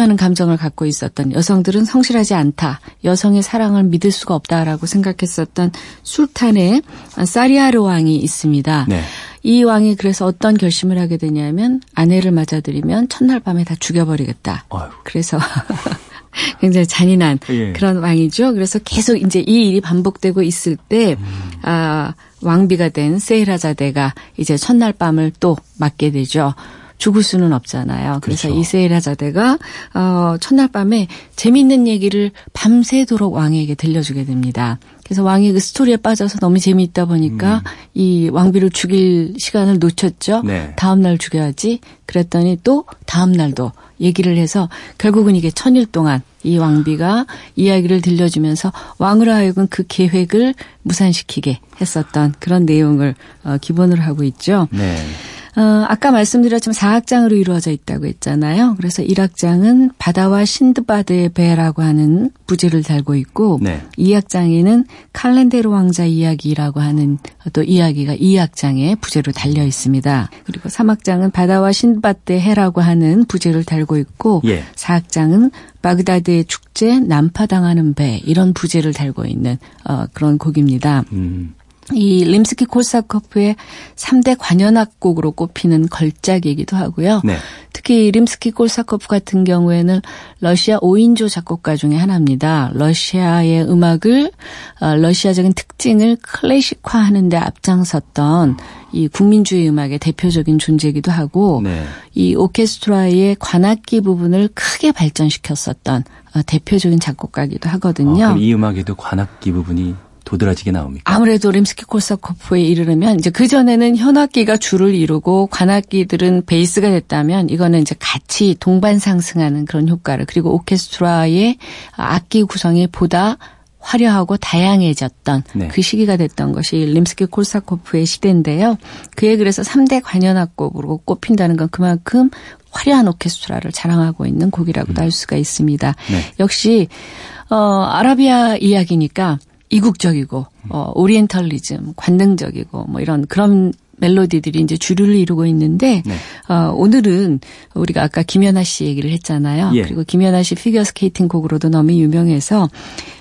않은 감정을 갖고 있었던 여성들은 성실하지 않다. 여성의 사랑을 믿을 수가 없다라고 생각했었던 술탄의 사리아르 왕이 있습니다. 네. 이 왕이 그래서 어떤 결심을 하게 되냐면 아내를 맞아들이면 첫날 밤에 다 죽여버리겠다. 어휴. 그래서 [LAUGHS] 굉장히 잔인한 예. 그런 왕이죠. 그래서 계속 이제 이 일이 반복되고 있을 때, 음. 아, 왕비가 된 세이라자대가 이제 첫날 밤을 또 맞게 되죠. 죽을 수는 없잖아요. 그래서 그렇죠. 이세이라자대가 어 첫날 밤에 재미있는 얘기를 밤새도록 왕에게 들려주게 됩니다. 그래서 왕이 그 스토리에 빠져서 너무 재미있다 보니까 음. 이 왕비를 죽일 시간을 놓쳤죠. 네. 다음 날 죽여야지. 그랬더니 또 다음 날도 얘기를 해서 결국은 이게 천일 동안 이 왕비가 이야기를 들려주면서 왕으로 하여금 그 계획을 무산시키게 했었던 그런 내용을 어, 기본으로 하고 있죠. 네. 어, 아까 말씀드렸지만 4악장으로 이루어져 있다고 했잖아요. 그래서 1악장은 바다와 신드바드의 배라고 하는 부제를 달고 있고 네. 2악장에는 칼렌데로 왕자 이야기라고 하는 또 이야기가 2악장에 부제로 달려 있습니다. 그리고 3악장은 바다와 신드바드의 해라고 하는 부제를 달고 있고 예. 4악장은 바그다드의 축제 난파당하는 배 이런 부제를 달고 있는 어, 그런 곡입니다. 음. 이 림스키 콜사코프의 3대 관현악곡으로 꼽히는 걸작이기도 하고요. 네. 특히 림스키 콜사코프 같은 경우에는 러시아 5인조 작곡가 중에 하나입니다. 러시아의 음악을 어, 러시아적인 특징을 클래식화하는 데 앞장섰던 이 국민주의 음악의 대표적인 존재이기도 하고 네. 이 오케스트라의 관악기 부분을 크게 발전시켰었던 어, 대표적인 작곡가이기도 하거든요. 어, 이 음악에도 관악기 부분이 도드라지게 나옵니까? 아무래도 림스키 콜사코프에 이르려면 이제 그 전에는 현악기가 주를 이루고 관악기들은 베이스가 됐다면 이거는 이제 같이 동반 상승하는 그런 효과를 그리고 오케스트라의 악기 구성이 보다 화려하고 다양해졌던 네. 그 시기가 됐던 것이 림스키 콜사코프의 시대인데요. 그에 그래서 3대 관현악곡으로 꼽힌다는 건 그만큼 화려한 오케스트라를 자랑하고 있는 곡이라고도 음. 할 수가 있습니다. 네. 역시 어 아라비아 이야기니까 이국적이고 어 오리엔탈리즘, 관능적이고 뭐 이런 그런 멜로디들이 이제 주류를 이루고 있는데 네. 어, 오늘은 우리가 아까 김연아 씨 얘기를 했잖아요. 예. 그리고 김연아 씨 피겨 스케이팅 곡으로도 너무 유명해서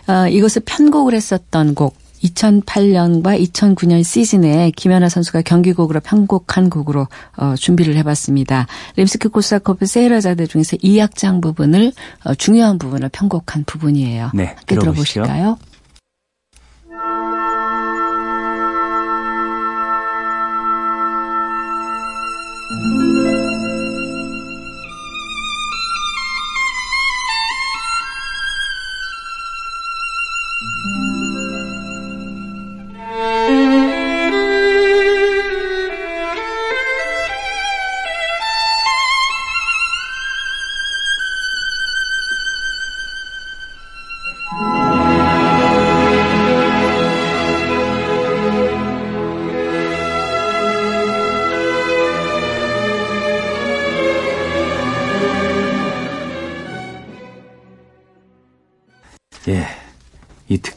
어, 이것을 편곡을 했었던 곡 2008년과 2009년 시즌에 김연아 선수가 경기곡으로 편곡한 곡으로 어, 준비를 해봤습니다. 림스키 코사코프 세헤라자데 중에서 2악장 부분을 어, 중요한 부분을 편곡한 부분이에요. 네, 함께 들어보실까요? 이듣 기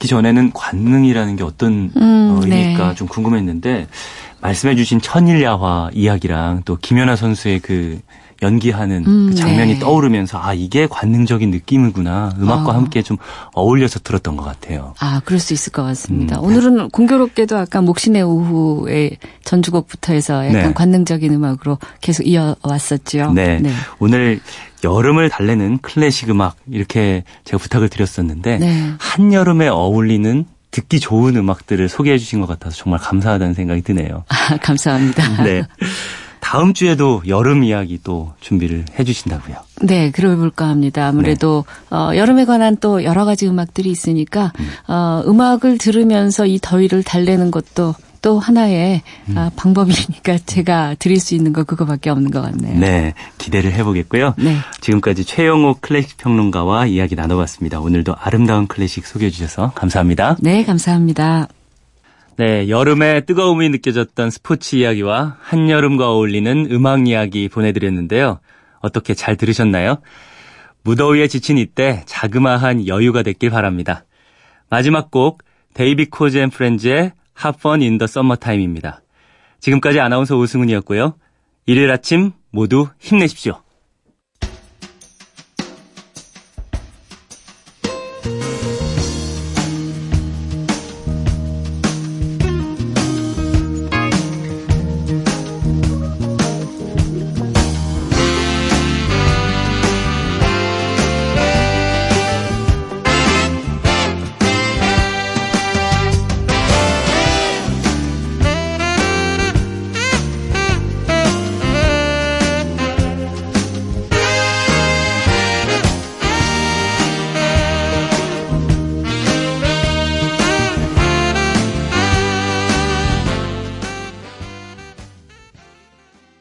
전에는 관능이라는 게 어떤 음, 어, 의미일까 네. 좀 궁금했는데 말씀해주신 천일야화 이야기랑 또 김연아 선수의 그 연기하는 음, 그 장면이 네. 떠오르면서 아 이게 관능적인 느낌이구나 음악과 어. 함께 좀 어울려서 들었던 것 같아요. 아 그럴 수 있을 것 같습니다. 음, 오늘은 공교롭게도 아까 목신의 오후의 전주곡부터 해서 약간 네. 관능적인 음악으로 계속 이어왔었죠. 네. 네. 오늘 여름을 달래는 클래식 음악 이렇게 제가 부탁을 드렸었는데 네. 한여름에 어울리는 듣기 좋은 음악들을 소개해 주신 것 같아서 정말 감사하다는 생각이 드네요. 아, 감사합니다. 네. 다음 주에도 여름 이야기 또 준비를 해 주신다고요. 네, 그러볼까 합니다. 아무래도 네. 어, 여름에 관한 또 여러 가지 음악들이 있으니까 음. 어, 음악을 들으면서 이 더위를 달래는 것도 또 하나의 음. 아, 방법이니까 [LAUGHS] 제가 드릴 수 있는 거 그거밖에 없는 것 같네요. 네, 기대를 해보겠고요. 네. 지금까지 최영호 클래식 평론가와 이야기 나눠봤습니다. 오늘도 아름다운 클래식 소개해 주셔서 감사합니다. 네, 감사합니다. 네, 여름의 뜨거움이 느껴졌던 스포츠 이야기와 한여름과 어울리는 음악 이야기 보내드렸는데요. 어떻게 잘 들으셨나요? 무더위에 지친 이때 자그마한 여유가 됐길 바랍니다. 마지막 곡 데이비 코즈 앤 프렌즈의 하펀 인더 썸머타임입니다. 지금까지 아나운서 오승훈이었고요. 일요일 아침 모두 힘내십시오.